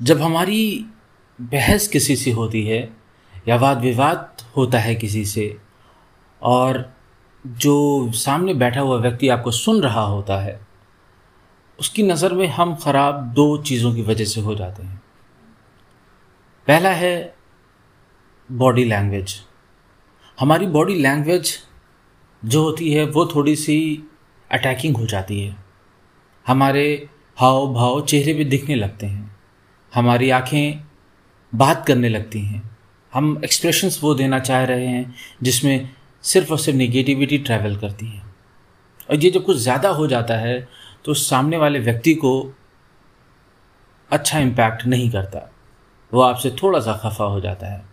जब हमारी बहस किसी से होती है या वाद विवाद होता है किसी से, और जो सामने बैठा हुआ व्यक्ति आपको सुन रहा होता है, उसकी नज़र में हम ख़राब दो चीज़ों की वजह से हो जाते हैं। पहला है बॉडी लैंग्वेज। हमारी बॉडी लैंग्वेज जो होती है, वो थोड़ी सी अटैकिंग हो जाती है। हमारे हाव भाव चेहरे पे दिखने लगते हैं। हमारी आँखें बात करने लगती हैं। हम एक्सप्रेशंस वो देना चाह रहे हैं, जिसमें सिर्फ़ और सिर्फ़ नेगेटिविटी ट्रैवल करती है। और ये जब कुछ ज़्यादा हो जाता है तो सामने वाले व्यक्ति को अच्छा इम्पैक्ट नहीं करता। वो आपसे थोड़ा सा खफा हो जाता है।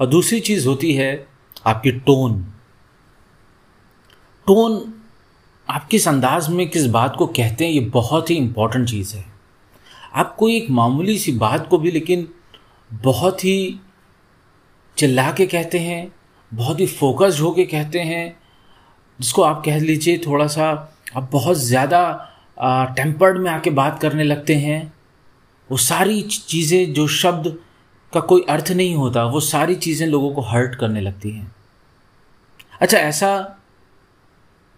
और दूसरी चीज़ होती है आपकी टोन टोन आप किस अंदाज में किस बात को कहते हैं, ये बहुत ही इंपॉर्टेंट चीज़ है। आप कोई एक मामूली सी बात को भी लेकिन बहुत ही चिल्ला के कहते हैं, बहुत ही फोकस्ड होके कहते हैं, जिसको आप कह लीजिए थोड़ा सा आप बहुत ज़्यादा टेम्पर्ड में आके बात करने लगते हैं, वो सारी चीज़ें जो शब्द का कोई अर्थ नहीं होता, वो सारी चीज़ें लोगों को हर्ट करने लगती हैं। अच्छा ऐसा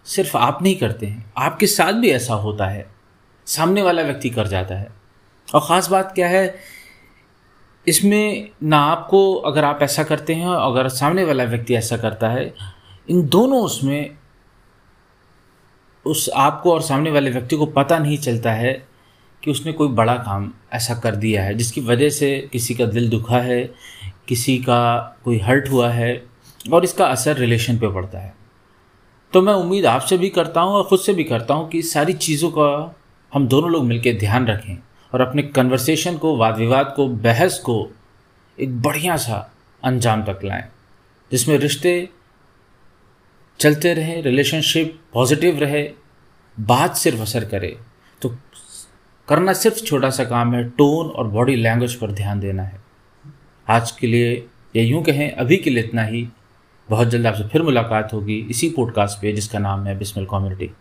सिर्फ़ आप नहीं करते हैं। आपके साथ भी ऐसा होता है। सामने वाला व्यक्ति कर जाता है। और ख़ास बात क्या है, इसमें ना आपको अगर आप ऐसा करते हैं अगर सामने वाला व्यक्ति ऐसा करता है, इन दोनों उसमें उस आपको और सामने वाले व्यक्ति को पता नहीं चलता है कि उसने कोई बड़ा काम ऐसा कर दिया है, जिसकी वजह से किसी का दिल दुखा है, किसी का कोई हर्ट हुआ है और इसका असर रिलेशन पे पड़ता है। तो मैं उम्मीद आपसे भी करता हूँ और ख़ुद से भी करता हूँ कि सारी चीज़ों का हम दोनों लोग मिलकर ध्यान रखें और अपने कन्वर्सेशन को वाद विवाद को, बहस को एक बढ़िया सा अंजाम तक लाएँ, जिसमें रिश्ते चलते रहें रिलेशनशिप पॉजिटिव रहे, बात सिर्फ़ असर करे। तो करना सिर्फ़ छोटा सा काम है टोन और बॉडी लैंग्वेज पर ध्यान देना है। आज के लिए या यूँ कहें, अभी के लिए इतना ही। बहुत जल्द आपसे फिर मुलाकात होगी इसी पॉडकास्ट पे जिसका नाम है बिस्मिल कम्युनिटी।